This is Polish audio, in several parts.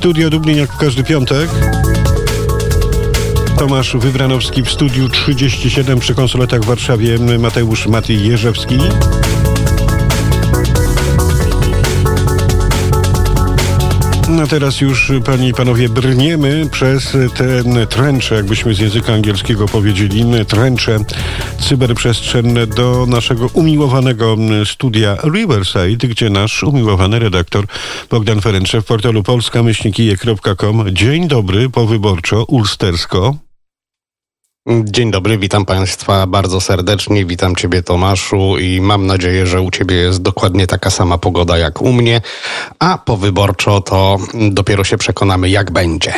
Studio Dublin jak każdy piątek. Tomasz Wybranowski w studiu 37 przy konsulatach w Warszawie. Mateusz Maty Jerzewski. No teraz już, panie i panowie, brniemy przez te tręcze, jakbyśmy z języka angielskiego powiedzieli, tręcze cyberprzestrzenne do naszego umiłowanego studia Riverside, gdzie nasz umiłowany redaktor Bogdan Ferencze w portalu polska-kije.com. Dzień dobry, powyborczo, ulstersko. Dzień dobry, witam Państwa bardzo serdecznie, witam Ciebie Tomaszu i mam nadzieję, że u Ciebie jest dokładnie taka sama pogoda jak u mnie, a po wyborczo to dopiero się przekonamy jak będzie.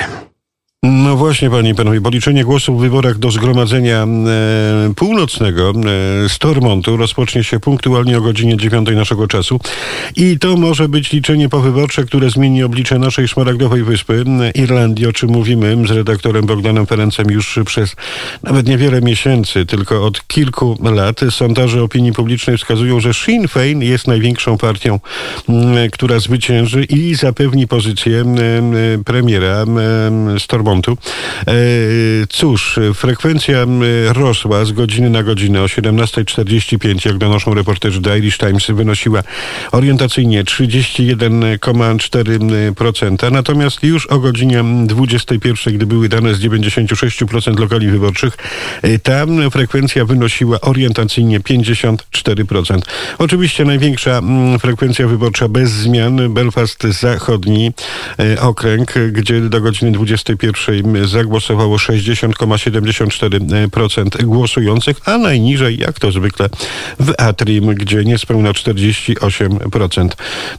No właśnie, panie i panowie, policzenie głosów w wyborach do Zgromadzenia e, Północnego e, Stormontu rozpocznie się punktualnie o godzinie 9 naszego czasu i to może być liczenie powyborcze, które zmieni oblicze naszej szmaragdowej wyspy e, Irlandii, o czym mówimy z redaktorem Bogdanem Ferencem już przez nawet niewiele miesięcy, tylko od kilku lat. Sondaże opinii publicznej wskazują, że Sinn Féin jest największą partią, e, która zwycięży i zapewni pozycję e, premiera Stormontu remontu. E, cóż, frekwencja rosła z godziny na godzinę o 17.45, jak donoszą reporterzy The Irish Times, wynosiła orientacyjnie 31,4%, natomiast już o godzinie 21, gdy były dane z 96% lokali wyborczych, e, tam frekwencja wynosiła orientacyjnie 54%. Oczywiście największa frekwencja wyborcza bez zmian Belfast Zachodni, e, okręg, gdzie do godziny 21 pierwszej zagłosowało 60,74% głosujących, a najniżej, jak to zwykle, w Atrim, gdzie niespełna 48%.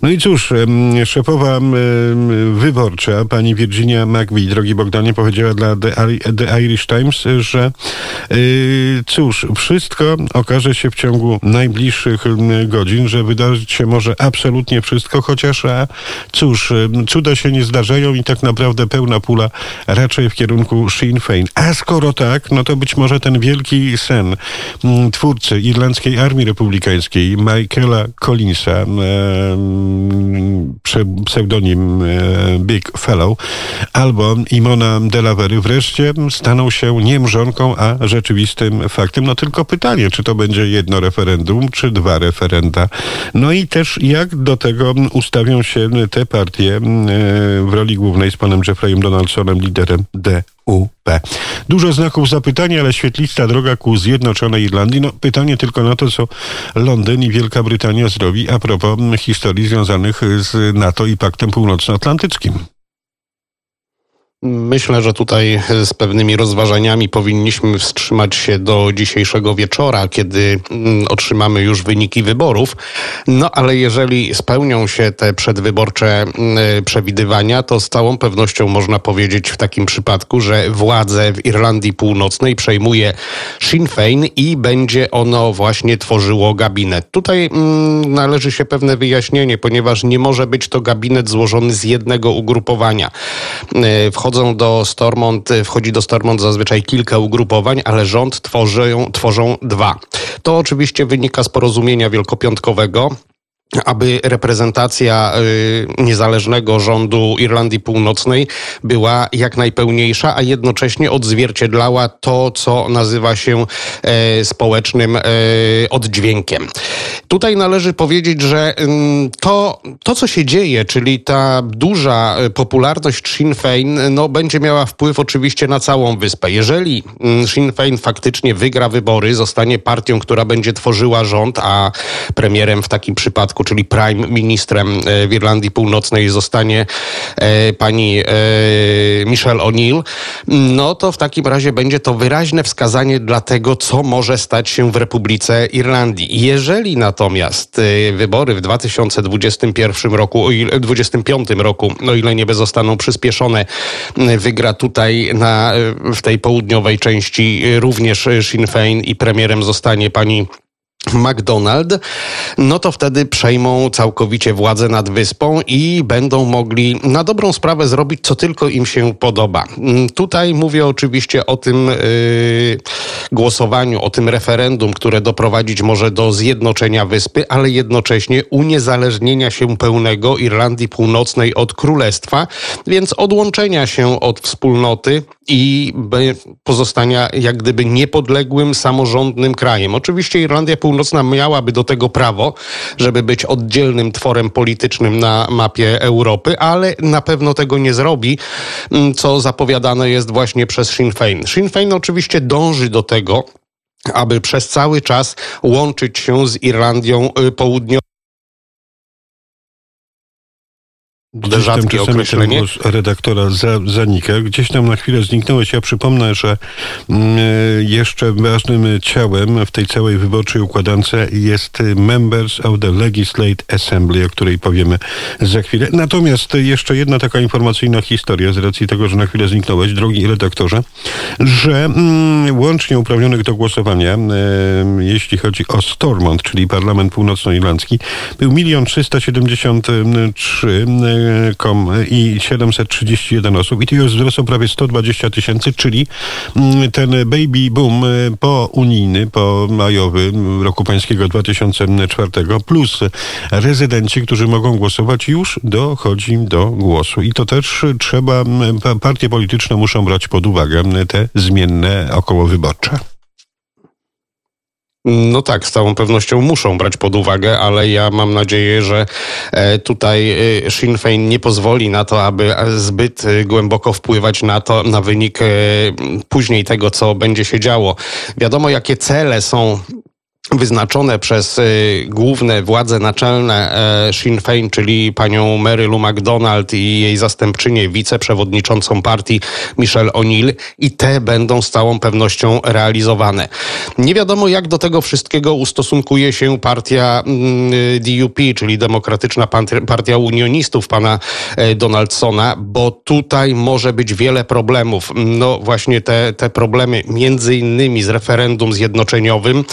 No i cóż, szefowa wyborcza, pani Virginia McVie, drogi Bogdanie, powiedziała dla The Irish Times, że y, cóż, wszystko okaże się w ciągu najbliższych godzin, że wydarzyć się może absolutnie wszystko, chociaż a cóż, cuda się nie zdarzają i tak naprawdę pełna pula raczej w kierunku Sinn Féin. A skoro tak, no to być może ten wielki sen mm, twórcy Irlandzkiej Armii Republikańskiej, Michaela Collinsa, pseudonim e, Big Fellow, albo Imona Delavery wreszcie staną się nie mrzonką, a rzeczywistym faktem. No tylko pytanie, czy to będzie jedno referendum, czy dwa referenda. No i też jak do tego ustawią się te partie e, w roli głównej z panem Jeffreyem Donaldsonem, liderem DUP. Dużo znaków zapytania, ale świetlista droga ku Zjednoczonej Irlandii. No, pytanie tylko na to, co Londyn i Wielka Brytania zrobi a propos historii związanych z NATO i Paktem Północnoatlantyckim. Myślę, że tutaj z pewnymi rozważaniami powinniśmy wstrzymać się do dzisiejszego wieczora, kiedy mm, otrzymamy już wyniki wyborów. No ale jeżeli spełnią się te przedwyborcze mm, przewidywania, to z całą pewnością można powiedzieć w takim przypadku, że władzę w Irlandii Północnej przejmuje Sinn Féin i będzie ono właśnie tworzyło gabinet. Tutaj mm, należy się pewne wyjaśnienie, ponieważ nie może być to gabinet złożony z jednego ugrupowania. E, wchodzą wchodzą do Stormont, y, wchodzi do Stormont zazwyczaj kilka ugrupowań, ale rząd tworzą, tworzą dwa. To oczywiście wynika z porozumienia wielkopiątkowego aby reprezentacja y, niezależnego rządu Irlandii Północnej była jak najpełniejsza, a jednocześnie odzwierciedlała to, co nazywa się e, społecznym e, oddźwiękiem. Tutaj należy powiedzieć, że mm, to, to, co się dzieje, czyli ta duża e, popularność Sinn Féin, no, będzie miała wpływ oczywiście na całą wyspę. Jeżeli mm, Sinn Féin faktycznie wygra wybory, zostanie partią, która będzie tworzyła rząd, a premierem w takim przypadku, czyli prime ministrem e, w Irlandii Północnej zostanie e, pani Michelle O'Neill, no to w takim razie będzie to wyraźne wskazanie dla tego, co może stać się w Republice Irlandii. Jeżeli natomiast wybory w 2021 roku, o ile, 25 roku, o ile nie zostaną przyspieszone, wygra tutaj na, w tej południowej części również Sinn Féin i premierem zostanie pani McDonald, no to wtedy przejmą całkowicie władzę nad wyspą i będą mogli na dobrą sprawę zrobić, co tylko im się podoba. Mm, tutaj mówię oczywiście o tym yy, głosowaniu, o tym referendum, które doprowadzić może do zjednoczenia wyspy, ale jednocześnie uniezależnienia się pełnego Irlandii Północnej od Królestwa, więc odłączenia się od wspólnoty i pozostania jak gdyby niepodległym, samorządnym krajem. Oczywiście Irlandia Północna Północna miałaby do tego prawo, żeby być oddzielnym tworem politycznym na mapie Europy, ale na pewno tego nie zrobi, mm, co zapowiadane jest właśnie przez Sinn Féin. Sinn Féin oczywiście dąży do tego, aby przez cały czas łączyć się z Irlandią y, Południową. Tymczasem określenie. Ten głos redaktora zanika. Gdzieś tam na chwilę zniknąłeś. Ja przypomnę, że mm, jeszcze ważnym ciałem w tej całej wyborczej układance jest Members of the Legislate Assembly, o której powiemy za chwilę. Natomiast jeszcze jedna taka informacyjna historia z racji tego, że na chwilę zniknąłeś, drogi redaktorze, że mm, łącznie uprawnionych do głosowania, e, jeśli chodzi o Stormont, czyli Parlament Północnoirlandzki, był 1 373 Kom i 731 osób i to już wzrosło prawie 120 tysięcy, czyli mm, ten baby boom e, po unijny, po majowy roku pańskiego 2004 plus rezydenci, którzy mogą głosować już dochodzi do głosu i to też trzeba, partie polityczne muszą brać pod uwagę te zmienne około wyborcze. No tak, z całą pewnością muszą brać pod uwagę, ale ja mam nadzieję, że e, tutaj e, Sinn Féin nie pozwoli na to, aby zbyt e, głęboko wpływać na to, na wynik później tego, co będzie się działo. Wiadomo, jakie cele są wyznaczone przez y, główne władze naczelne y, Sinn Féin, czyli panią Mary Lou MacDonald i jej zastępczynię, wiceprzewodniczącą partii Michelle O'Neill i te będą z całą pewnością realizowane. Nie wiadomo jak do tego wszystkiego ustosunkuje się partia y, DUP, czyli Demokratyczna Partia Unionistów pana y, Donaldsona, bo tutaj może być wiele problemów. No właśnie te, te problemy między innymi z referendum zjednoczeniowym,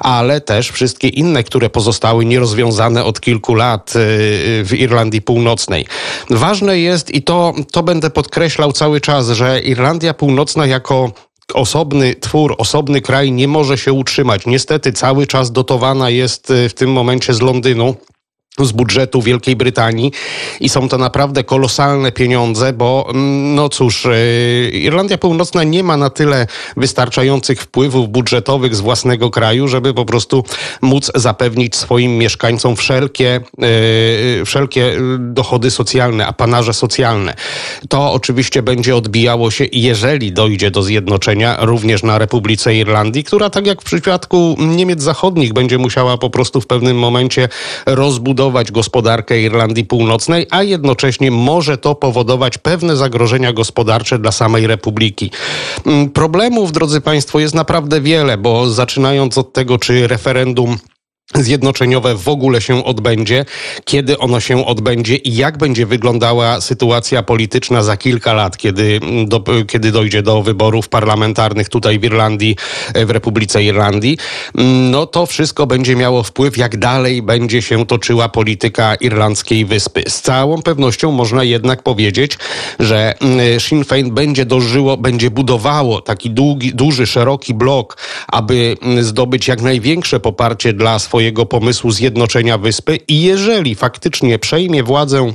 ale ale też wszystkie inne, które pozostały nierozwiązane od kilku lat y, y, w Irlandii Północnej. Ważne jest, i to, to będę podkreślał cały czas, że Irlandia Północna jako osobny twór, osobny kraj nie może się utrzymać. Niestety cały czas dotowana jest y, w tym momencie z Londynu z budżetu Wielkiej Brytanii i są to naprawdę kolosalne pieniądze, bo mm, no cóż, e, Irlandia Północna nie ma na tyle wystarczających wpływów budżetowych z własnego kraju, żeby po prostu móc zapewnić swoim mieszkańcom wszelkie, e, wszelkie dochody socjalne, apanarze socjalne. To oczywiście będzie odbijało się, jeżeli dojdzie do zjednoczenia, również na Republice Irlandii, która tak jak w przypadku Niemiec Zachodnich będzie musiała po prostu w pewnym momencie rozbudować gospodarkę Irlandii Północnej, a jednocześnie może to powodować pewne zagrożenia gospodarcze dla samej Republiki. Mm, problemów, drodzy Państwo, jest naprawdę wiele, bo zaczynając od tego, czy referendum zjednoczeniowe w ogóle się odbędzie, kiedy ono się odbędzie i jak będzie wyglądała sytuacja polityczna za kilka lat, kiedy, do, kiedy dojdzie do wyborów parlamentarnych tutaj w Irlandii, w Republice Irlandii, no to wszystko będzie miało wpływ, jak dalej będzie się toczyła polityka irlandzkiej wyspy. Z całą pewnością można jednak powiedzieć, że mm, Sinn Féin będzie dożyło, będzie budowało taki długi, duży, szeroki blok, aby mm, zdobyć jak największe poparcie dla swojego swojego pomysłu zjednoczenia wyspy i jeżeli faktycznie przejmie władzę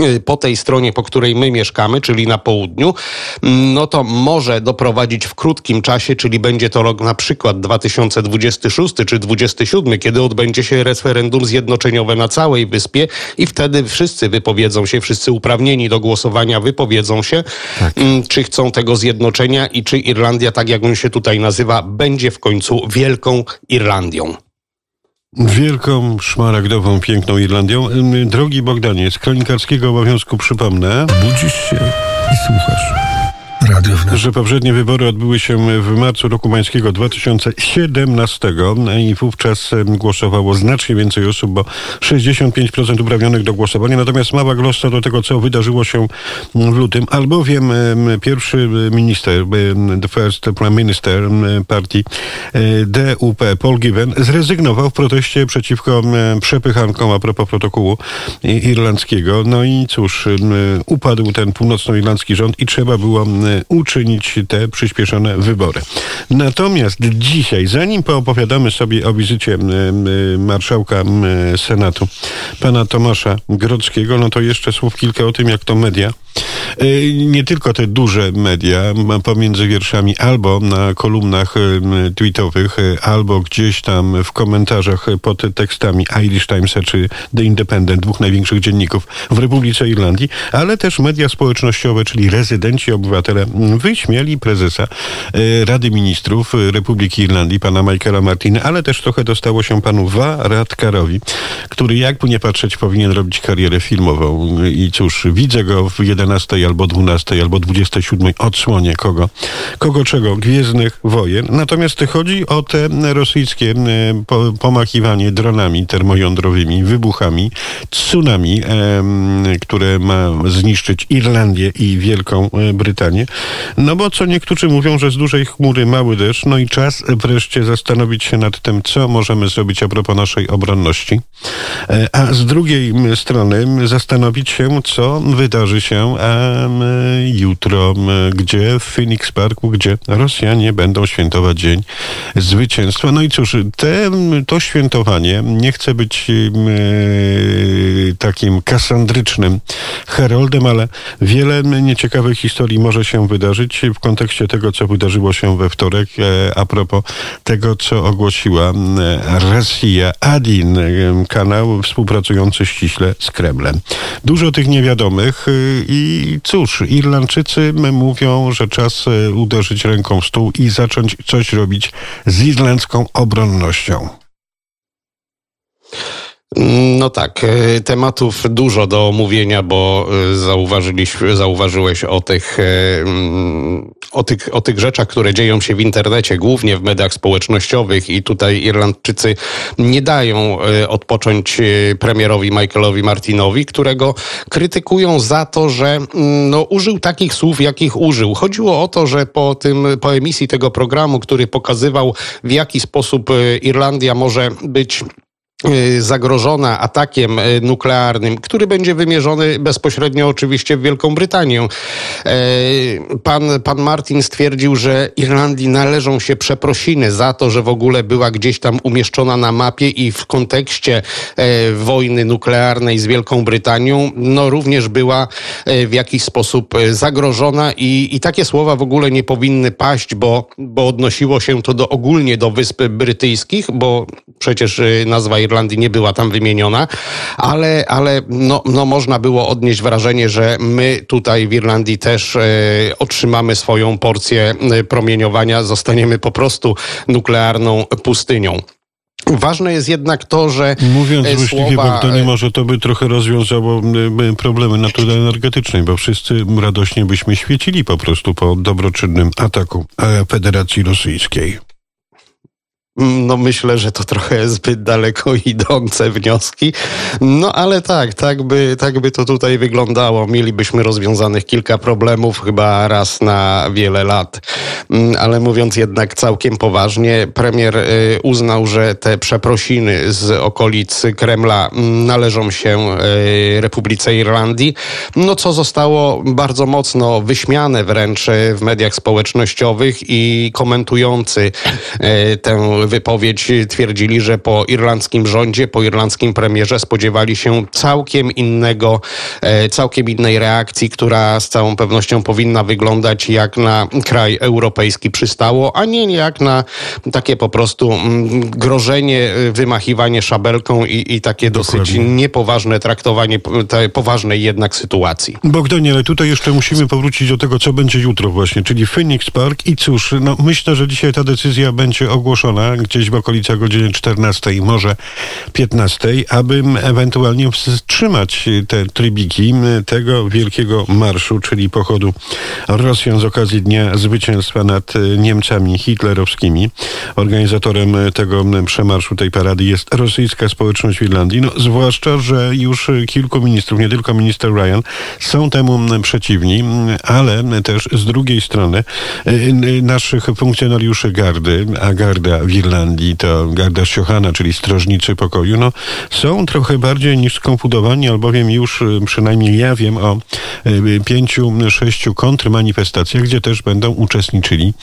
Y, po tej stronie, po której my mieszkamy, czyli na południu, no to może doprowadzić w krótkim czasie, czyli będzie to rok na przykład 2026 czy 2027, kiedy odbędzie się referendum zjednoczeniowe na całej wyspie i wtedy wszyscy wypowiedzą się, wszyscy uprawnieni do głosowania wypowiedzą się, tak. czy chcą tego zjednoczenia i czy Irlandia, tak jak on się tutaj nazywa, będzie w końcu Wielką Irlandią. Wielką, szmaragdową, piękną Irlandią. Drogi Bogdanie, z kronikarskiego obowiązku przypomnę. Budzisz się i słuchasz. Radio Wnet. że poprzednie wybory odbyły się w marcu roku pańskiego 2017 i wówczas głosowało znacznie więcej osób, bo 65% uprawnionych do głosowania. Natomiast mała glosa do tego, co wydarzyło się w lutym, albowiem em, pierwszy minister, the first prime minister partii e, DUP, Paul Given, zrezygnował w proteście przeciwko przepychankom a propos protokołu irlandzkiego. No i cóż, upadł ten północnoirlandzki rząd i trzeba było uczynić te przyspieszone wybory. Natomiast dzisiaj, zanim poopowiadamy sobie o wizycie marszałka Senatu, pana Tomasza Grodzkiego, no to jeszcze słów kilka o tym, jak to media Y, nie tylko te duże media pomiędzy wierszami albo na kolumnach tweetowych, y, albo gdzieś tam w komentarzach pod tekstami Irish Timesa czy The Independent, dwóch największych dzienników w Republice Irlandii, ale też media społecznościowe, czyli rezydenci, obywatele, m, wyśmieli prezesa y, Rady Ministrów y, Republiki Irlandii, pana Michaela Martina, ale też trochę dostało się panu Varadkarowi, który jakby nie patrzeć powinien robić karierę filmową. I cóż, widzę go w 11 albo 12 albo 27 odsłonie kogo, kogo czego, Gwiezdnych Wojen. Natomiast chodzi o te rosyjskie e, po, pomachiwanie dronami termojądrowymi, wybuchami, tsunami, które ma zniszczyć Irlandię i Wielką e, No bo co niektórzy mówią, że z dużej chmury mały deszcz, no i czas wreszcie zastanowić się nad tym, co możemy zrobić a propos naszej obronności. E, A z drugiej strony zastanowić się, co wydarzy się jutro, gdzie w Phoenix Parku, gdzie Rosjanie będą świętować Dzień Zwycięstwa. No i cóż, te, to świętowanie nie chce być takim kasandrycznym heroldem, ale wiele nieciekawych historii może się wydarzyć w kontekście tego, co wydarzyło się we wtorek, e, a propos tego, co ogłosiła Rosja Adin, e, kanał współpracujący ściśle z Kremlem. Dużo tych niewiadomych y, i cóż, Irlandczycy mówią, że czas e, uderzyć ręką w stół i zacząć coś robić z irlandzką obronnością. No tak, e, tematów dużo do omówienia, bo e, zauważyliśmy, zauważyłeś o tych, e, mm, o, tych, o tych rzeczach, które dzieją się w internecie, głównie w mediach społecznościowych i tutaj Irlandczycy nie dają odpocząć premierowi Michaelowi Martinowi, którego krytykują za to, że mm, no, użył takich słów, jakich użył. Chodziło o to, że po tym, po emisji tego programu, który pokazywał w jaki sposób Irlandia może być zagrożona atakiem y, nuklearnym, który będzie wymierzony bezpośrednio oczywiście w Wielką Brytanię. E, Pan, pan Martin stwierdził, że Irlandii należą się przeprosiny za to, że w ogóle była gdzieś tam umieszczona na mapie i w kontekście wojny nuklearnej z Wielką Brytanią, no również była w jakiś sposób zagrożona i, i takie słowa w ogóle nie powinny paść, bo, bo odnosiło się to do, ogólnie do Wysp Brytyjskich, bo przecież nazwa Irlandii nie była tam wymieniona, ale, ale no, no można było odnieść wrażenie, że my tutaj w Irlandii też e, otrzymamy swoją porcję e, promieniowania, zostaniemy po prostu nuklearną pustynią. Ważne jest jednak to, że Mówiąc e, złośliwie, słowa, Bogdanie, e, może to by trochę rozwiązało problemy natury energetycznej, bo wszyscy radośnie byśmy świecili po prostu po dobroczynnym ataku e, Federacji Rosyjskiej. No myślę, że to trochę zbyt daleko idące wnioski. No ale tak, tak by, tak by to tutaj wyglądało. Mielibyśmy rozwiązanych kilka problemów chyba raz na wiele lat. Mm, Ale mówiąc jednak całkiem poważnie, premier y, uznał, że te przeprosiny z okolic Kremla mm, należą się y, Republice Irlandii, no co zostało bardzo mocno wyśmiane wręcz y, w mediach społecznościowych i komentujący tę wypowiedź twierdzili, że po irlandzkim rządzie, po irlandzkim premierze spodziewali się całkiem innego, e, całkiem innej reakcji, która z całą pewnością powinna wyglądać jak na kraj europejski przystało, a nie jak na takie po prostu mm, grożenie, e, wymachiwanie szabelką i, i takie dosyć Dokładnie. niepoważne traktowanie tej poważnej jednak sytuacji. Bogdanie, ale tutaj jeszcze musimy powrócić do tego, co będzie jutro właśnie, czyli Phoenix Park i cóż, no myślę, że dzisiaj ta decyzja będzie ogłoszona. Jutra, gdzieś w okolicach godziny 14, może 15, aby ewentualnie wstrzymać te trybiki tego wielkiego marszu, czyli pochodu Rosjan z okazji Dnia Zwycięstwa nad Niemcami hitlerowskimi. Organizatorem tego przemarszu, tej parady jest rosyjska społeczność w Irlandii, no, zwłaszcza, że już kilku ministrów, nie tylko minister Ryan, są temu przeciwni, ale też z drugiej strony y, naszych funkcjonariuszy gardy, a garda w Irlandii to garda Siochana, czyli strażnicy pokoju, no, są trochę bardziej niż skonfudowani, albowiem już y, przynajmniej ja wiem o y, pięciu, sześciu kontrmanifestacjach, gdzie też będą uczestniczyli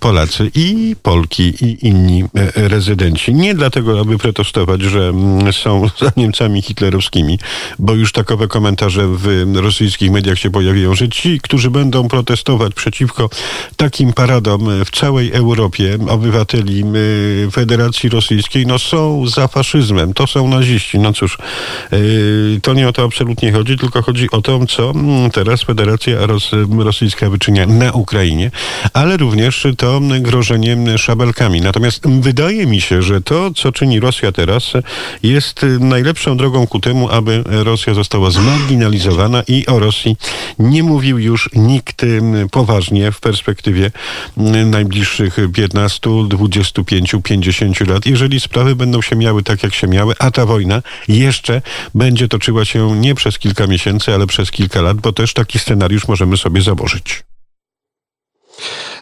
Polacy i Polki i inni rezydenci. Nie dlatego, aby protestować, że mm, są za Niemcami hitlerowskimi, bo już takowe komentarze w rosyjskich mediach się pojawiają, że ci, którzy będą protestować przeciwko takim paradom w całej Europie, obywateli y, Federacji Rosyjskiej, no są za faszyzmem, to są naziści. No cóż, y, to nie o to absolutnie chodzi, tylko chodzi o to, co mm, teraz Federacja Rosyjska wyczynia na Ukrainie, ale również to grożenie szabelkami. Natomiast wydaje mi się, że to, co czyni Rosja teraz, jest najlepszą drogą ku temu, aby Rosja została zmarginalizowana i o Rosji nie mówił już nikt poważnie w perspektywie najbliższych 15, 25, 50 lat. Jeżeli sprawy będą się miały tak, jak się miały, a ta wojna jeszcze będzie toczyła się nie przez kilka miesięcy, ale przez kilka lat, bo też taki scenariusz możemy sobie założyć.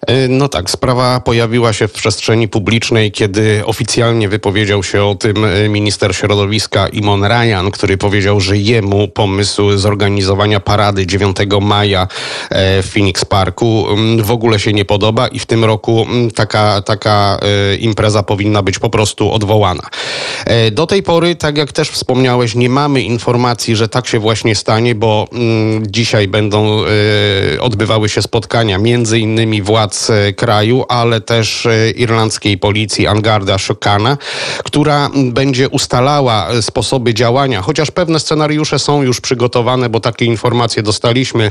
E, no tak, sprawa pojawiła się w przestrzeni publicznej, kiedy oficjalnie wypowiedział się o tym e, minister środowiska Imon Ryan, który powiedział, że jemu pomysł zorganizowania parady 9 maja e, w Phoenix Parku mm, w ogóle się nie podoba i w tym roku mm, taka, taka impreza powinna być po prostu odwołana. Do tej pory, tak jak też wspomniałeś, nie mamy informacji, że tak się właśnie stanie, bo mm, dzisiaj będą odbywały się spotkania między innymi władz władz e, kraju, ale też e, irlandzkiej policji Angarda Szokana, która będzie ustalała e, sposoby działania, chociaż pewne scenariusze są już przygotowane, bo takie informacje dostaliśmy,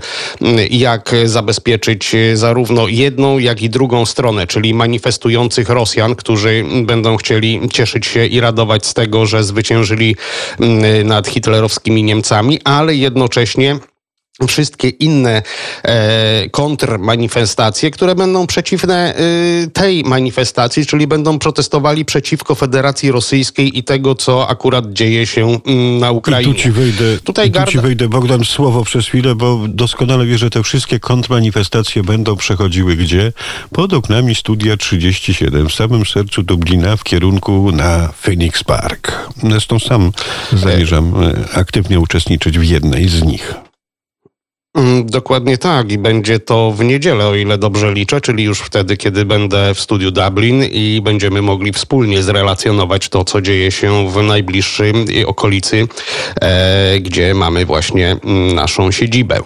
jak zabezpieczyć zarówno jedną, jak i drugą stronę, czyli manifestujących Rosjan, którzy będą chcieli cieszyć się i radować z tego, że zwyciężyli nad hitlerowskimi Niemcami, ale jednocześnie wszystkie inne e, kontrmanifestacje, które będą przeciwne e, tej manifestacji, czyli będą protestowali przeciwko Federacji Rosyjskiej i tego, co akurat dzieje się mm, na Ukrainie. I tu ci wejdę, Tutaj tu ci wejdę Bogdan, słowo przez chwilę, bo doskonale wiesz, że te wszystkie kontrmanifestacje będą przechodziły gdzie? Pod oknami Studia 37, w samym sercu Dublina, w kierunku na Phoenix Park. Zresztą sam zamierzam e, aktywnie uczestniczyć w jednej z nich. Mm, dokładnie tak i będzie to w niedzielę, o ile dobrze liczę, czyli już wtedy, kiedy będę w studiu Dublin i będziemy mogli wspólnie zrelacjonować to, co dzieje się w najbliższej okolicy, e, gdzie mamy właśnie mm, naszą siedzibę.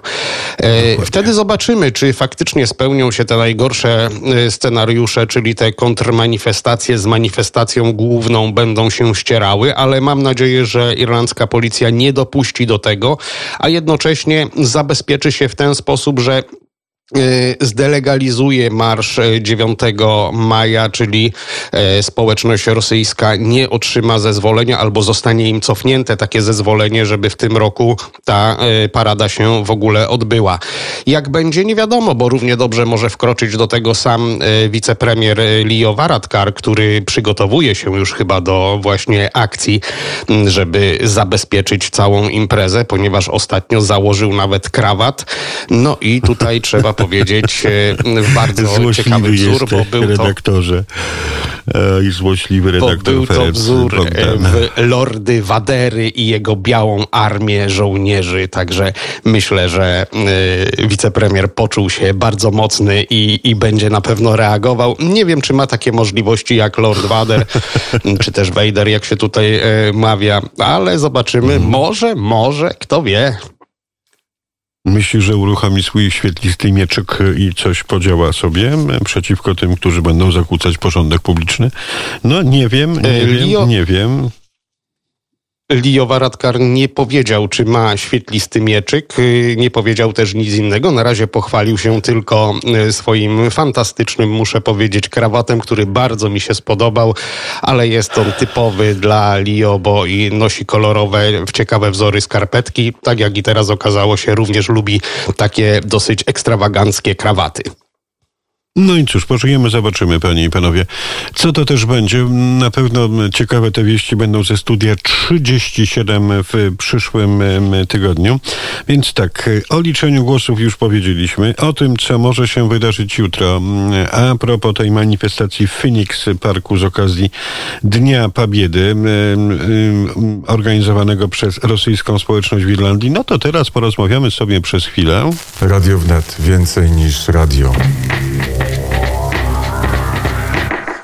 E, wtedy zobaczymy, czy faktycznie spełnią się te najgorsze e, scenariusze, czyli te kontrmanifestacje z manifestacją główną będą się ścierały, ale mam nadzieję, że irlandzka policja nie dopuści do tego, a jednocześnie zabezpieczy zabezpieczy się w ten sposób, że zdelegalizuje marsz 9 y, maja, czyli y, społeczność rosyjska nie otrzyma zezwolenia albo zostanie im cofnięte takie zezwolenie, żeby w tym roku ta parada się w ogóle odbyła. Jak będzie, nie wiadomo, bo równie dobrze może wkroczyć do tego sam wicepremier Lio Varadkar, który przygotowuje się już chyba do właśnie akcji, żeby zabezpieczyć całą imprezę, ponieważ ostatnio założył nawet krawat. No i tutaj trzeba powiedzieć, e, bardzo ciekawy wzór, bo był redaktorze. to... I złośliwy redaktor bo był to wzór e, w Lordy Wadery i jego białą armię żołnierzy, także myślę, że e, wicepremier poczuł się bardzo mocny i, i będzie na pewno reagował. Nie wiem, czy ma takie możliwości jak Lord Wader, czy też Vader, jak się tutaj mawia, ale zobaczymy. Mhm. Może, może, kto wie. Myśli, że uruchomi swój świetlisty mieczek i coś podziała sobie przeciwko tym, którzy będą zakłócać porządek publiczny? No nie wiem, nie e, wiem, nie wiem. Lio Varadkar nie powiedział, czy ma świetlisty mieczyk, y, nie powiedział też nic innego. Na razie pochwalił się tylko y, swoim fantastycznym, muszę powiedzieć, krawatem, który bardzo mi się spodobał, ale jest on typowy dla Lio, bo i nosi kolorowe, ciekawe wzory skarpetki. Tak jak i teraz okazało się, również lubi takie dosyć ekstrawaganckie krawaty. No i cóż, pożyjemy, zobaczymy, panie i panowie. Co to też będzie? Na pewno ciekawe te wieści będą ze studia 37 w przyszłym tygodniu. Więc tak, o liczeniu głosów już powiedzieliśmy. O tym, co może się wydarzyć jutro. A propos tej manifestacji w Phoenix Parku z okazji Dnia Pabiedy organizowanego przez rosyjską społeczność w Irlandii. No to teraz porozmawiamy sobie przez chwilę. Radio wnet więcej niż radio.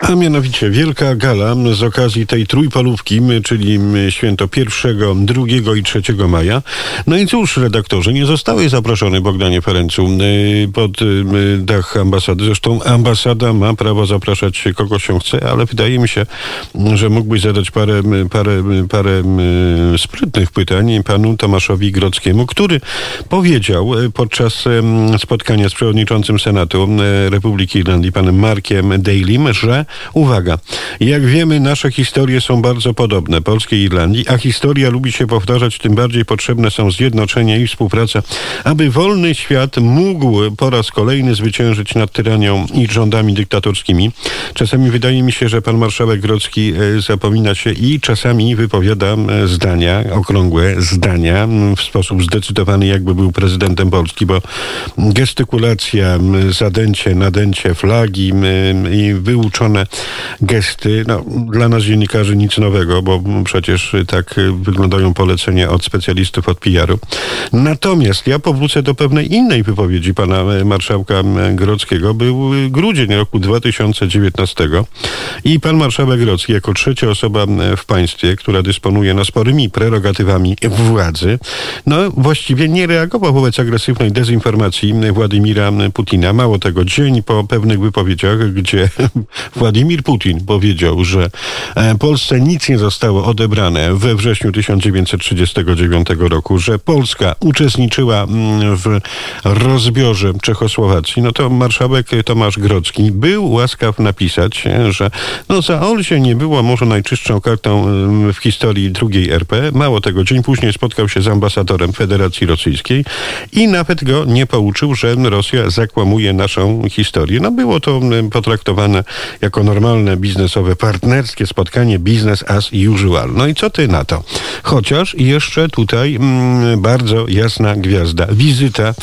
A mianowicie wielka gala z okazji tej trójpolówki, czyli święto 1, 2 i 3 maja. No i cóż, redaktorze, nie zostały zaproszone Bogdanie Ferencu y, pod y, dach ambasady. Zresztą ambasada ma prawo zapraszać kogo się chce, ale wydaje mi się, że mógłbyś zadać parę, parę, parę sprytnych pytań panu Tomaszowi Grockiemu, który powiedział y, podczas spotkania z przewodniczącym Senatu Republiki Irlandii, panem Markiem Dalym, że Uwaga, jak wiemy, nasze historie są bardzo podobne, polskiej i Irlandii, a historia lubi się powtarzać, tym bardziej potrzebne są zjednoczenie i współpraca, aby wolny świat mógł po raz kolejny zwyciężyć nad tyranią i rządami dyktatorskimi. Czasami wydaje mi się, że pan marszałek Grodzki e, zapomina się i czasami wypowiada zdania, okrągłe zdania w sposób zdecydowany, jakby był prezydentem Polski, bo gestykulacja, zadęcie, nadęcie flagi i wyuczone gesty. No, dla nas dziennikarzy nic nowego, bo przecież tak wyglądają polecenia od specjalistów od PR-u. Natomiast ja powrócę do pewnej innej wypowiedzi pana marszałka Grodzkiego. Był grudzień roku 2019 i pan marszałek Grodzki jako trzecia osoba w państwie, która dysponuje no, sporymi prerogatywami władzy, no właściwie nie reagował wobec agresywnej dezinformacji Władimira Putina. Mało tego, dzień po pewnych wypowiedziach, gdzie Władimir Władimir Putin powiedział, że e, Polsce nic nie zostało odebrane we wrześniu 1939 roku, że Polska uczestniczyła mm, w rozbiorze Czechosłowacji, no to marszałek Tomasz Grodzki był łaskaw napisać, e, że no za Olsie nie było może najczystszą kartą mm, w historii II RP. Mało tego, dzień później spotkał się z ambasadorem Federacji Rosyjskiej i nawet go nie pouczył, że Rosja zakłamuje naszą historię. No było to mm, potraktowane jako normalne biznesowe, partnerskie spotkanie business as usual. No i co ty na to? Chociaż jeszcze tutaj mm, bardzo jasna gwiazda. Wizyta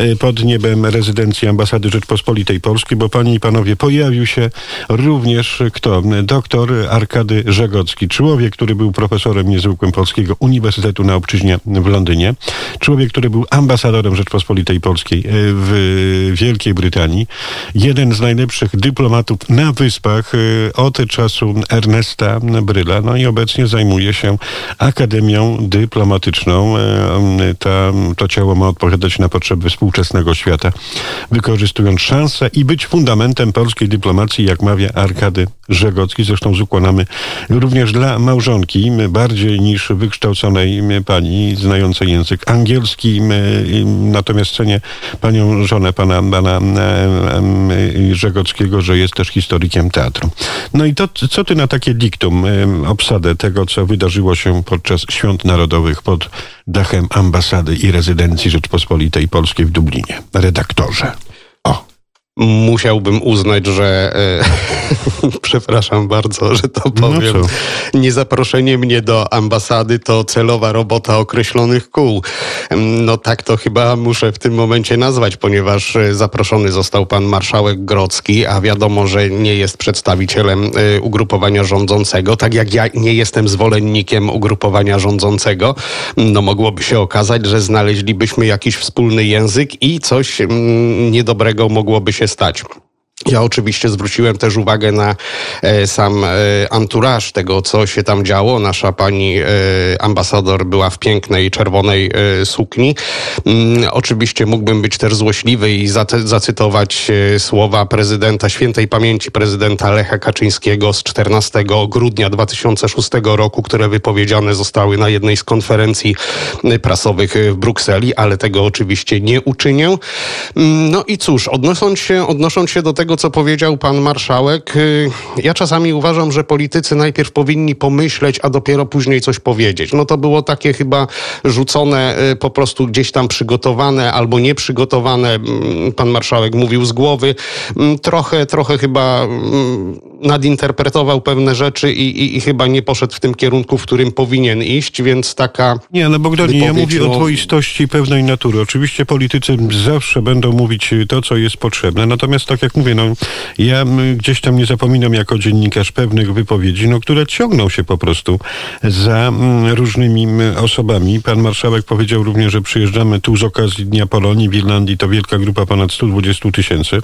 y, pod niebem rezydencji ambasady Rzeczpospolitej Polskiej, bo panie i panowie, pojawił się również kto? Doktor Arkady Żegocki, człowiek, który był profesorem niezwykłym Polskiego Uniwersytetu na Obczyźnie w Londynie, człowiek, który był ambasadorem Rzeczpospolitej Polskiej y, w Wielkiej Brytanii, jeden z najlepszych dyplomatów na Wyspach, Y, od czasu Ernesta Bryla, no i obecnie zajmuje się Akademią Dyplomatyczną. Y, ta, to ciało ma odpowiadać na potrzeby współczesnego świata, wykorzystując szansę i być fundamentem polskiej dyplomacji, jak mawia Arkady Żegocki. Zresztą z ukłonami również dla małżonki, bardziej niż wykształconej pani, znającej język angielski. Natomiast cenię panią żonę pana, pana Żegockiego, że jest też historykiem teatru. No i to, co ty na takie diktum, obsadę tego, co wydarzyło się podczas Świąt Narodowych pod dachem ambasady i rezydencji Rzeczpospolitej Polskiej w Dublinie? Redaktorze musiałbym uznać, że e, przepraszam bardzo, że to no powiem. No Niezaproszenie mnie do ambasady to celowa robota określonych kół. No tak to chyba muszę w tym momencie nazwać, ponieważ e, zaproszony został pan marszałek Grocki, a wiadomo, że nie jest przedstawicielem e, ugrupowania rządzącego, tak jak ja nie jestem zwolennikiem ugrupowania rządzącego. No mogłoby się okazać, że znaleźlibyśmy jakiś wspólny język i coś mm, niedobrego mogłoby się stać. Ja oczywiście zwróciłem też uwagę na e, sam e, anturaż tego, co się tam działo. Nasza pani e, ambasador była w pięknej czerwonej sukni. Mm, oczywiście mógłbym być też złośliwy i zacytować słowa prezydenta, świętej pamięci prezydenta Lecha Kaczyńskiego z 14 grudnia 2006 roku, które wypowiedziane zostały na jednej z konferencji prasowych w Brukseli, ale tego oczywiście nie uczynię. Mm, No i cóż, odnosząc się, odnosząc się do tego, co powiedział pan marszałek, y, ja czasami uważam, że politycy najpierw powinni pomyśleć, a dopiero później coś powiedzieć. No to było takie chyba rzucone, y, po prostu gdzieś tam przygotowane albo nieprzygotowane. Mm, Pan marszałek mówił z głowy. Mm, Trochę, trochę chyba mm, nadinterpretował pewne rzeczy i, i, i chyba nie poszedł w tym kierunku, w którym powinien iść, więc taka Nie, no Bogdanie, ja mówię o no- dwoistości pewnej natury. Oczywiście politycy zawsze będą mówić to, co jest potrzebne. Natomiast tak jak mówię, no, ja mm, gdzieś tam nie zapominam jako dziennikarz pewnych wypowiedzi, no, które ciągną się po prostu za różnymi osobami. Pan marszałek powiedział również, że przyjeżdżamy tu z okazji Dnia Polonii w Irlandii. To wielka grupa ponad 120 tysięcy.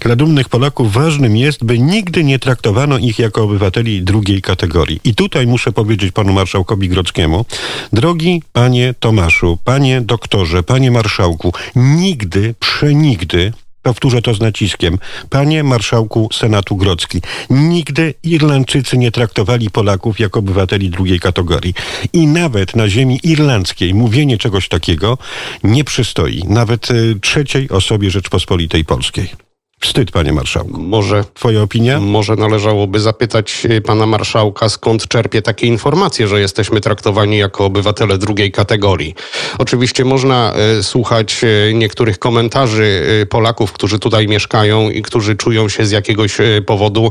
Dla dumnych Polaków ważnym jest, by nigdy nie traktowano ich jako obywateli drugiej kategorii. I tutaj muszę powiedzieć panu marszałkowi Grockiemu, drogi panie Tomaszu, panie doktorze, panie marszałku, nigdy, przenigdy Powtórzę to z naciskiem. Panie marszałku Senatu Grocki, nigdy Irlandczycy nie traktowali Polaków jako obywateli drugiej kategorii. I nawet na ziemi irlandzkiej mówienie czegoś takiego nie przystoi. Nawet y, trzeciej osobie Rzeczpospolitej Polskiej. Wstyd, panie marszałku. może Twoja opinia? Może należałoby zapytać y, pana marszałka, skąd czerpie takie informacje, że jesteśmy traktowani jako obywatele drugiej kategorii. Oczywiście można y, słuchać y, niektórych komentarzy Polaków, którzy tutaj mieszkają i którzy czują się z jakiegoś powodu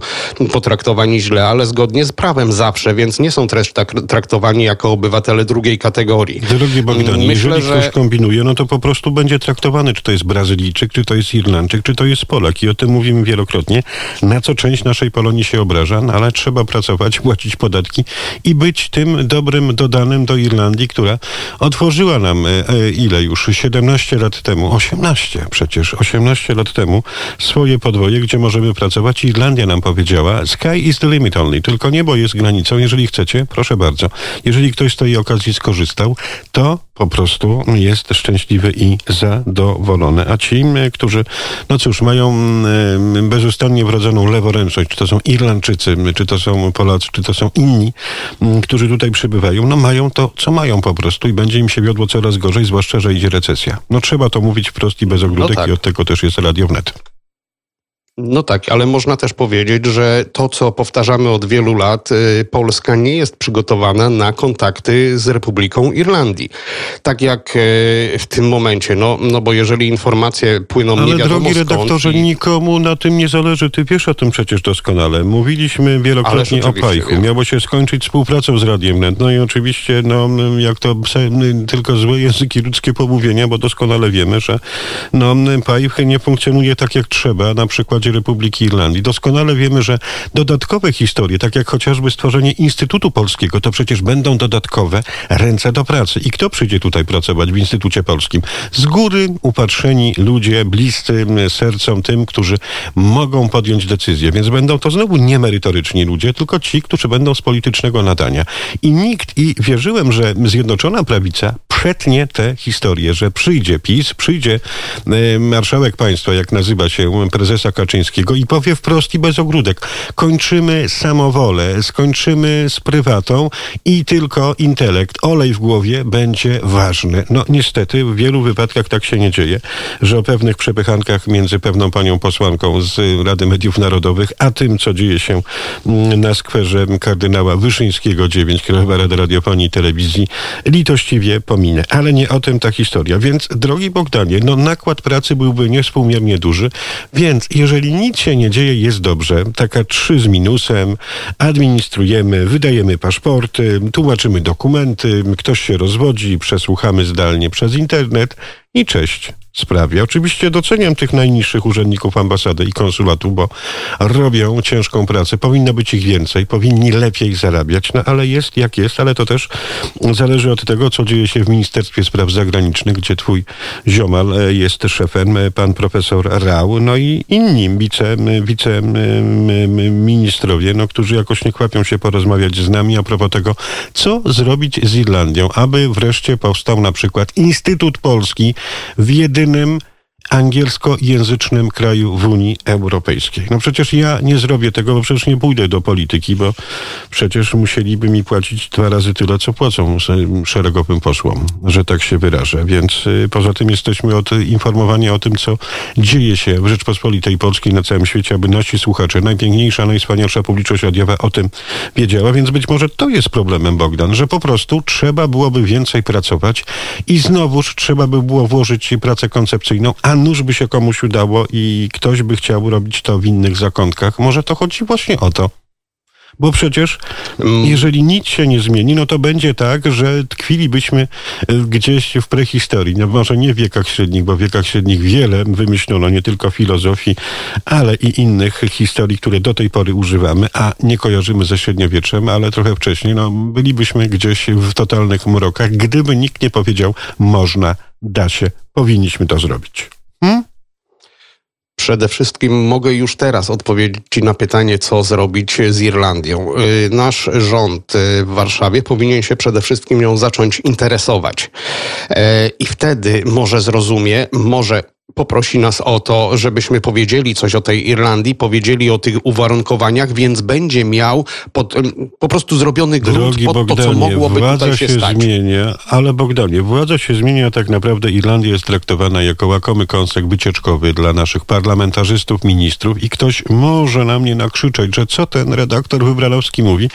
potraktowani źle, ale zgodnie z prawem zawsze, więc nie są też tak traktowani jako obywatele drugiej kategorii. Drogi Bogdanie, Myślę, jeżeli że- ktoś kombinuje, no to po prostu będzie traktowany, czy to jest Brazylijczyk, czy to jest Irlandczyk, czy to jest Polak. I o tym mówimy wielokrotnie, na co część naszej Polonii się obraża, no ale trzeba pracować, płacić podatki i być tym dobrym dodanym do Irlandii, która otworzyła nam e, e, ile już? 17 lat temu, 18 przecież, 18 lat temu swoje podwoje, gdzie możemy pracować. Irlandia nam powiedziała, sky is the limit only, tylko niebo jest granicą. Jeżeli chcecie, proszę bardzo. Jeżeli ktoś z tej okazji skorzystał, to po prostu jest szczęśliwy i zadowolony. A ci, którzy, no cóż, mają bezustannie wrodzoną leworęczność, czy to są Irlandczycy, m, czy to są Polacy, czy to są inni, którzy tutaj przybywają, no mają to, co mają po prostu i będzie im się wiodło coraz gorzej, zwłaszcza, że idzie recesja. No trzeba to mówić wprost i bez ogródek tak. i od tego też jest Radio Wnet. No tak, ale można też powiedzieć, że to, co powtarzamy od wielu lat, y, Polska nie jest przygotowana na kontakty z Republiką Irlandii. Tak jak y, w tym momencie, no, no bo jeżeli informacje płyną nie Ale wiadomo drogi redaktorze, i- nikomu na tym nie zależy. Ty wiesz o tym przecież doskonale. Mówiliśmy wielokrotnie o Pajchu. wiem. Miało się skończyć współpracą z Radiem Net. No i oczywiście, no, jak to tylko złe języki ludzkie pomówienia, bo doskonale wiemy, że no, Pajch nie funkcjonuje tak jak trzeba na przykładzie Republiki Irlandii. Doskonale wiemy, że dodatkowe historie, tak jak chociażby stworzenie Instytutu Polskiego, to przecież będą dodatkowe ręce do pracy. I kto przyjdzie tutaj pracować w Instytucie Polskim? Z góry upatrzeni ludzie, bliscy sercom tym, którzy mogą podjąć decyzję. Więc będą to znowu niemerytoryczni ludzie, tylko ci, którzy będą z politycznego nadania. I nikt, i wierzyłem, że Zjednoczona Prawica przetnie tę historię, że przyjdzie PiS, przyjdzie e, marszałek państwa, jak nazywa się prezesa Kaczyńskiego i powie wprost i bez ogródek, kończymy samowolę, skończymy z prywatą i tylko intelekt, olej w głowie będzie ważny. No niestety w wielu wypadkach tak się nie dzieje, że o pewnych przepychankach między pewną panią posłanką z Rady Mediów Narodowych, a tym, co dzieje się mm, na skwerze kardynała Wyszyńskiego 9, Krajowa Rada Radiofonii i Telewizji, litościwie Ale nie o tym ta historia. Więc, drogi Bogdanie, no nakład pracy byłby niewspółmiernie duży, więc jeżeli nic się nie dzieje, jest dobrze. Taka trzy z minusem, administrujemy, wydajemy paszporty, tłumaczymy dokumenty, ktoś się rozwodzi, przesłuchamy zdalnie przez internet i cześć sprawie. Oczywiście doceniam tych najniższych urzędników ambasady i konsulatu, bo robią ciężką pracę. Powinno być ich więcej, powinni lepiej zarabiać, no ale jest jak jest, ale to też zależy od tego, co dzieje się w Ministerstwie Spraw Zagranicznych, gdzie twój ziomal e, jest szefem, e, pan profesor Rał, no i inni wice, wiceministrowie, no, którzy jakoś nie kwapią się porozmawiać z nami a propos tego, co zrobić z Irlandią, aby wreszcie powstał na przykład Instytut Polski w jedynym angielskojęzycznym kraju w Unii Europejskiej. No przecież ja nie zrobię tego, bo przecież nie pójdę do polityki, bo przecież musieliby mi płacić dwa razy tyle, co płacą szeregowym posłom, że tak się wyrażę. Więc y, poza tym jesteśmy od informowania o tym, co dzieje się w Rzeczpospolitej Polskiej na całym świecie, aby nasi słuchacze, najpiękniejsza, najwspanialsza publiczność radiowa o tym wiedziała. Więc być może to jest problemem, Bogdan, że po prostu trzeba byłoby więcej pracować i znowuż trzeba by było włożyć pracę koncepcyjną, a nuż by się komuś udało i ktoś by chciał robić to w innych zakątkach. Może to chodzi właśnie o to. Bo przecież, mm. jeżeli nic się nie zmieni, no to będzie tak, że tkwilibyśmy e, gdzieś w prehistorii. No może nie w wiekach średnich, bo w wiekach średnich wiele wymyślono, nie tylko filozofii, ale i innych historii, które do tej pory używamy, a nie kojarzymy ze średniowieczem, ale trochę wcześniej. No, bylibyśmy gdzieś w totalnych mrokach, gdyby nikt nie powiedział, można, da się, powinniśmy to zrobić. Hmm? Przede wszystkim mogę już teraz odpowiedzieć Ci na pytanie, co zrobić z Irlandią. Y, nasz rząd y, w Warszawie powinien się przede wszystkim ją zacząć interesować. E, I wtedy może zrozumie, może poprosi nas o to, żebyśmy powiedzieli coś o tej Irlandii, powiedzieli o tych uwarunkowaniach, więc będzie miał pod, po prostu zrobiony grunt Drogi pod Bogdanie, to, co mogłoby władza się, się stać. zmienia, ale Bogdanie, władza się zmienia, tak naprawdę Irlandia jest traktowana jako łakomy kąsek wycieczkowy dla naszych parlamentarzystów, ministrów i ktoś może na mnie nakrzyczeć, że co ten redaktor Wybranowski mówi,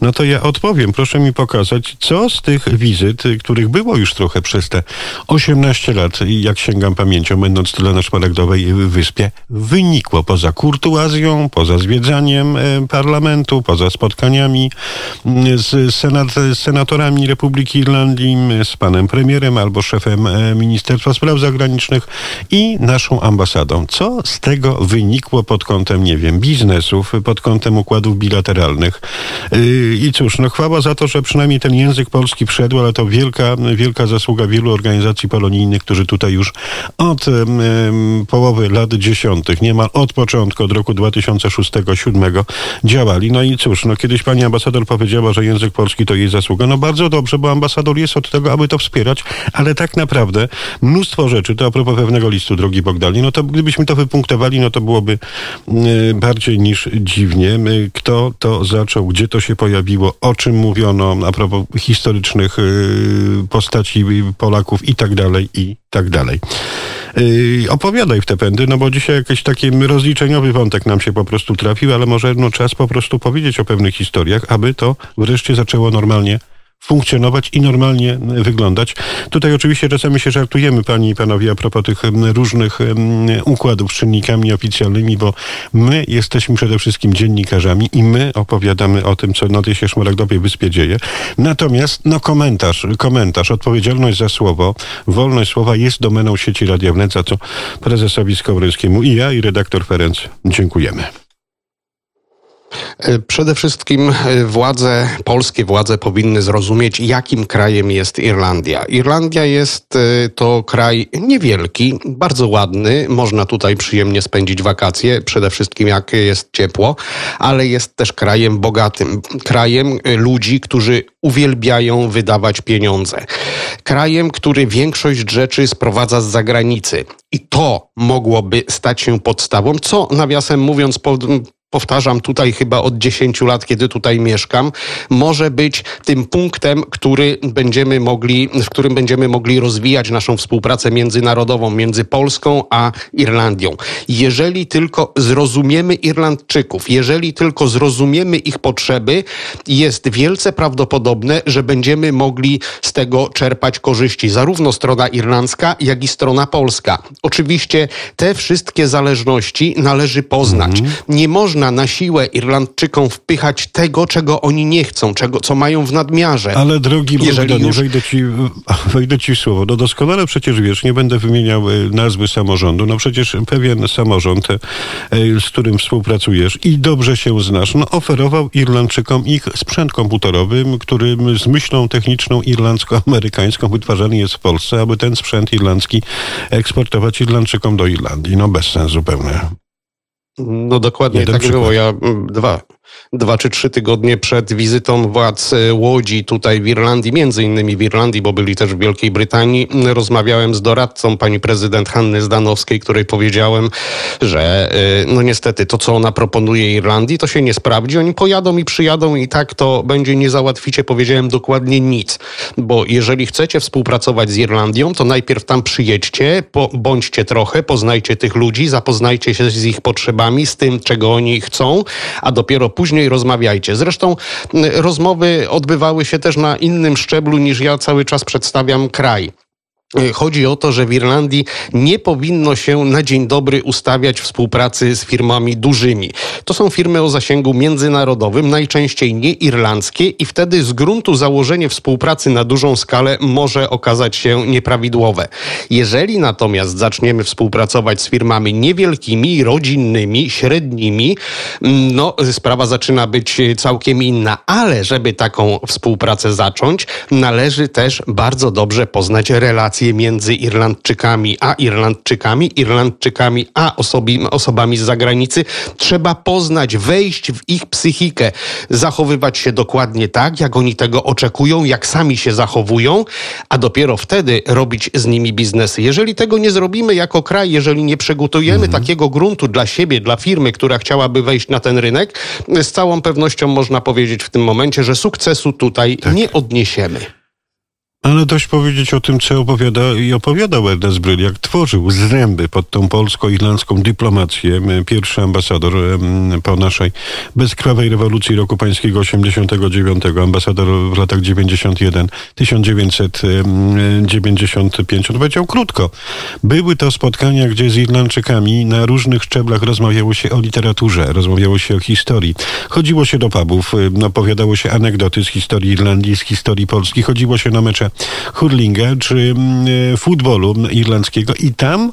no to ja odpowiem. Proszę mi pokazać, co z tych wizyt, których było już trochę przez te 18 lat, jak sięgam pamięcią, będą będąc tyle na Szmaragdowej Wyspie, wynikło poza kurtuazją, poza zwiedzaniem e, parlamentu, poza spotkaniami mm, z senat, senatorami Republiki Irlandii, z panem premierem albo szefem e, Ministerstwa Spraw Zagranicznych i naszą ambasadą. Co z tego wynikło pod kątem, nie wiem, biznesów, pod kątem układów bilateralnych? Y, I cóż, no chwała za to, że przynajmniej ten język polski wszedł, ale to wielka, wielka zasługa wielu organizacji polonijnych, którzy tutaj już od połowy lat dziesiątych, niemal od początku, od roku 2006-2007 działali. No i cóż, no kiedyś pani ambasador powiedziała, że język polski to jej zasługa. No bardzo dobrze, bo ambasador jest od tego, aby to wspierać, ale tak naprawdę mnóstwo rzeczy, to a propos pewnego listu, drogi Bogdani, no to gdybyśmy to wypunktowali, no to byłoby bardziej niż dziwnie. Kto to zaczął, gdzie to się pojawiło, o czym mówiono, a propos historycznych y, postaci Polaków i tak dalej, i tak dalej. Yy, opowiadaj w te pędy, no bo dzisiaj jakiś taki rozliczeniowy wątek nam się po prostu trafił, ale może no, czas po prostu powiedzieć o pewnych historiach, aby to wreszcie zaczęło normalnie funkcjonować i normalnie wyglądać. Tutaj oczywiście czasami się żartujemy, panie i panowie, a propos tych różnych układów z czynnikami oficjalnymi, bo my jesteśmy przede wszystkim dziennikarzami i my opowiadamy o tym, co na tej się szmaragdowej wyspie dzieje. Natomiast, no komentarz, komentarz, odpowiedzialność za słowo, wolność słowa jest domeną sieci Radia Wnet, za co prezesowi Skowrońskiemu i ja, i redaktor Ferenc dziękujemy. E, przede wszystkim e, władze, polskie władze powinny zrozumieć, jakim krajem jest Irlandia. Irlandia jest e, to kraj niewielki, bardzo ładny, można tutaj przyjemnie spędzić wakacje, przede wszystkim jak jest ciepło, ale jest też krajem bogatym, krajem ludzi, którzy uwielbiają wydawać pieniądze. Krajem, który większość rzeczy sprowadza z zagranicy. I to mogłoby stać się podstawą, co nawiasem mówiąc, powtarzam tutaj chyba od 10 lat, kiedy tutaj mieszkam, może być tym punktem, który będziemy mogli, w którym będziemy mogli rozwijać naszą współpracę międzynarodową między Polską a Irlandią. Jeżeli tylko zrozumiemy Irlandczyków, jeżeli tylko zrozumiemy ich potrzeby, jest wielce prawdopodobne, że będziemy mogli z tego czerpać korzyści, zarówno strona irlandzka, jak i strona polska. Oczywiście te wszystkie zależności należy poznać. Mhm. Nie można można na siłę Irlandczykom wpychać tego, czego oni nie chcą, czego, co mają w nadmiarze. Ale drogi Bogdanie, już... wejdę, ci, wejdę ci w słowo. No doskonale przecież wiesz, nie będę wymieniał e, nazwy samorządu. No przecież pewien samorząd, e, z którym współpracujesz i dobrze się znasz, no oferował Irlandczykom ich sprzęt komputerowy, który z myślą techniczną irlandzko-amerykańską wytwarzany jest w Polsce, aby ten sprzęt irlandzki eksportować Irlandczykom do Irlandii. No bez sensu zupełnie. No dokładnie Jeden tak przykład. było. Ja mm, dwa, dwa czy trzy tygodnie przed wizytą władz e, Łodzi tutaj w Irlandii, między innymi w Irlandii, bo byli też w Wielkiej Brytanii, rozmawiałem z doradcą pani prezydent Hanny Zdanowskiej, której powiedziałem, że e, no niestety to, co ona proponuje Irlandii, to się nie sprawdzi. Oni pojadą i przyjadą i tak to będzie, nie załatwicie, powiedziałem dokładnie nic. Bo jeżeli chcecie współpracować z Irlandią, to najpierw tam przyjedźcie, po, bądźcie trochę, poznajcie tych ludzi, zapoznajcie się z ich potrzebami, z tym, czego oni chcą, a dopiero później rozmawiajcie. Zresztą rozmowy odbywały się też na innym szczeblu niż ja cały czas przedstawiam kraj. E, chodzi o to, że w Irlandii nie powinno się na dzień dobry ustawiać współpracy z firmami dużymi. To są firmy o zasięgu międzynarodowym, najczęściej nie irlandzkie i wtedy z gruntu założenie współpracy na dużą skalę może okazać się nieprawidłowe. Jeżeli natomiast zaczniemy współpracować z firmami niewielkimi, rodzinnymi, średnimi, mm, no sprawa zaczyna być całkiem inna, ale żeby taką współpracę zacząć, należy też bardzo dobrze poznać relacje relacje między Irlandczykami a Irlandczykami, Irlandczykami a osobi, osobami z zagranicy. Trzeba poznać, wejść w ich psychikę, zachowywać się dokładnie tak, jak oni tego oczekują, jak sami się zachowują, a dopiero wtedy robić z nimi biznesy. Jeżeli tego nie zrobimy jako kraj, jeżeli nie przygotujemy mhm. takiego gruntu dla siebie, dla firmy, która chciałaby wejść na ten rynek, z całą pewnością można powiedzieć w tym momencie, że sukcesu tutaj tak. nie odniesiemy. Ale dość powiedzieć o tym, co opowiada i opowiadał Ernest Bryl, jak tworzył zręby pod tą polsko-irlandzką dyplomację. Pierwszy ambasador po naszej bezkrwawej rewolucji roku pańskiego 89, ambasador w latach 91, 1995. On powiedział krótko. Były to spotkania, gdzie z Irlandczykami na różnych szczeblach rozmawiało się o literaturze, rozmawiało się o historii. Chodziło się do pubów, opowiadało się anegdoty z historii Irlandii, z historii Polski, chodziło się na mecze hurlinga czy mm, e, futbolu irlandzkiego i tam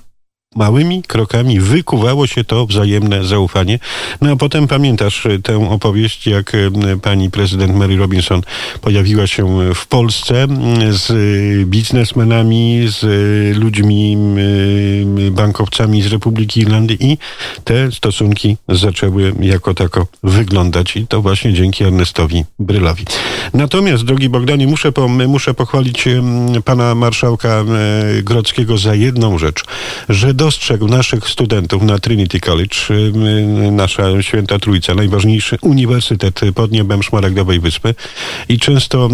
małymi krokami wykuwało się to wzajemne zaufanie. No a potem pamiętasz e, tę opowieść, jak e, pani prezydent Mary Robinson pojawiła się w Polsce z biznesmenami, z ludźmi, bankowcami z Republiki Irlandii i te stosunki zaczęły jako tako wyglądać i to właśnie dzięki Ernestowi Brylowi. Natomiast, drogi Bogdanie, muszę, po, muszę pochwalić pana marszałka Grodzkiego za jedną rzecz, że dostrzegł naszych studentów na Trinity College, nasza święta trójca, najważniejszy uniwersytet pod niebem Szmaragdowej Wyspy i często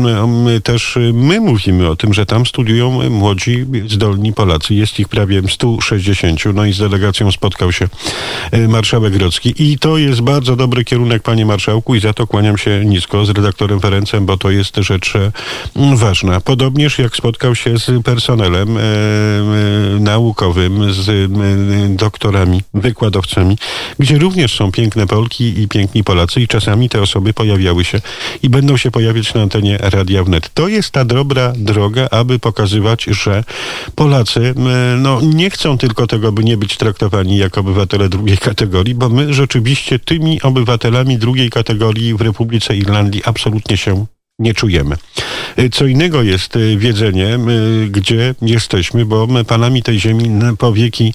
też my mówimy o tym, że tam studiują młodzi, zdolni Polacy. Jest ich prawie 160, no i z delegacją spotkał się e, marszałek Grodzki i to jest bardzo dobry kierunek, panie marszałku i za to kłaniam się nisko z redaktorem Ferencem, bo to jest rzecz e, ważna. Podobnież jak spotkał się z personelem e, naukowym, z doktorami, wykładowcami, gdzie również są piękne Polki i piękni Polacy i czasami te osoby pojawiały się i będą się pojawiać na antenie Radia Wnet. To jest ta dobra droga, aby pokazywać, że Polacy no, nie chcą tylko tego, by nie być traktowani jako obywatele drugiej kategorii, bo my rzeczywiście tymi obywatelami drugiej kategorii w Republice Irlandii absolutnie się nie czujemy. Y, co innego jest y, wiedzenie, y, gdzie jesteśmy, bo panami tej ziemi na powieki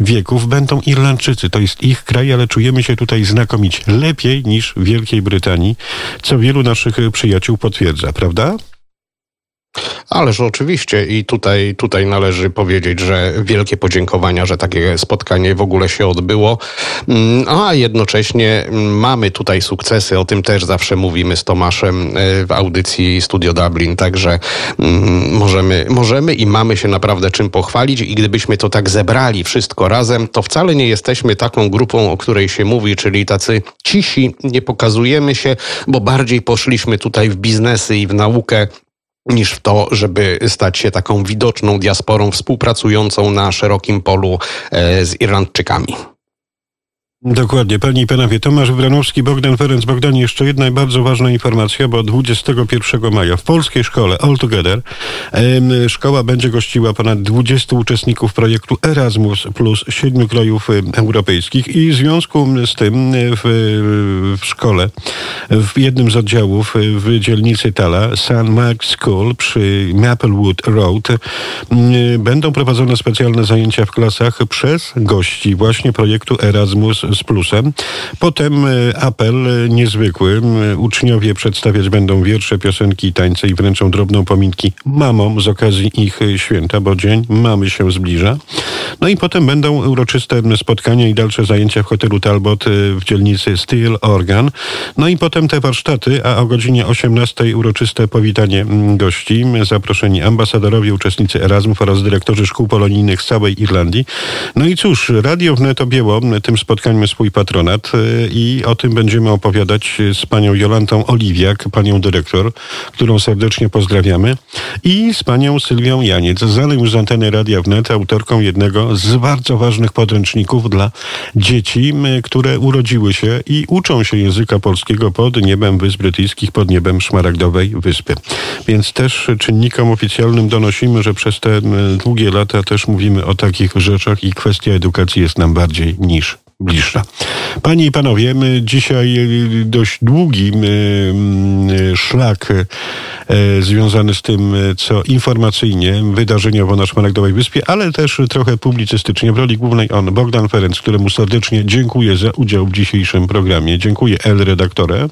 wieków będą Irlandczycy. To jest ich kraj, ale czujemy się tutaj znakomicie. Lepiej niż w Wielkiej Brytanii, co wielu naszych przyjaciół potwierdza, prawda? Ależ oczywiście i tutaj, tutaj należy powiedzieć, że wielkie podziękowania, że takie spotkanie w ogóle się odbyło, mm, a jednocześnie mamy tutaj sukcesy, o tym też zawsze mówimy z Tomaszem e, w audycji Studio Dublin, także mm, możemy, możemy i mamy się naprawdę czym pochwalić i gdybyśmy to tak zebrali wszystko razem, to wcale nie jesteśmy taką grupą, o której się mówi, czyli tacy cisi, nie pokazujemy się, bo bardziej poszliśmy tutaj w biznesy i w naukę, niż w to, żeby stać się taką widoczną diasporą współpracującą na szerokim polu e, z Irlandczykami. Dokładnie, panie i panowie. Tomasz Wranowski, Bogdan Ferenc. Bogdan, jeszcze jedna bardzo ważna informacja, bo 21 maja w polskiej szkole All Together szkoła będzie gościła ponad 20 uczestników projektu Erasmus plus siedmiu krajów em, europejskich i w związku z tym w, w szkole, w jednym z oddziałów w dzielnicy Tala, St. Mark's School przy Maplewood Road będą prowadzone specjalne zajęcia w klasach przez gości właśnie projektu Erasmus z plusem. Potem e, apel niezwykły. Uczniowie przedstawiać będą wiersze, piosenki i tańce i wręczą drobną pominki mamom z okazji ich e, święta, bo dzień mamy się zbliża. No i potem będą uroczyste spotkania i dalsze zajęcia w hotelu Talbot e, w dzielnicy Steel Organ. No i potem te warsztaty, a o godzinie 18 uroczyste powitanie gości. Zaproszeni ambasadorowie, uczestnicy Erasmus oraz dyrektorzy szkół polonijnych z całej Irlandii. No i cóż, Radio Wnet objęło tym spotkaniem swój patronat y, i o tym będziemy opowiadać z panią Jolantą Oliwiak, panią dyrektor, którą serdecznie pozdrawiamy i z panią Sylwią Janiec, znaną już z anteny Radia Wnet, autorką jednego z bardzo ważnych podręczników dla dzieci, które urodziły się i uczą się języka polskiego pod niebem Wysp Brytyjskich, pod niebem Szmaragdowej Wyspy. Więc też czynnikom oficjalnym donosimy, że przez te długie lata też mówimy o takich rzeczach i kwestia edukacji jest nam bardziej niż bliższa. Panie i panowie, my dzisiaj dość długi y, y, szlak y, związany z tym, co informacyjnie, wydarzeniowo na Szmaragdowej Wyspie, ale też trochę publicystycznie w roli głównej on, Bogdan Ferenc, któremu serdecznie dziękuję za udział w dzisiejszym programie. Dziękuję El redaktorze.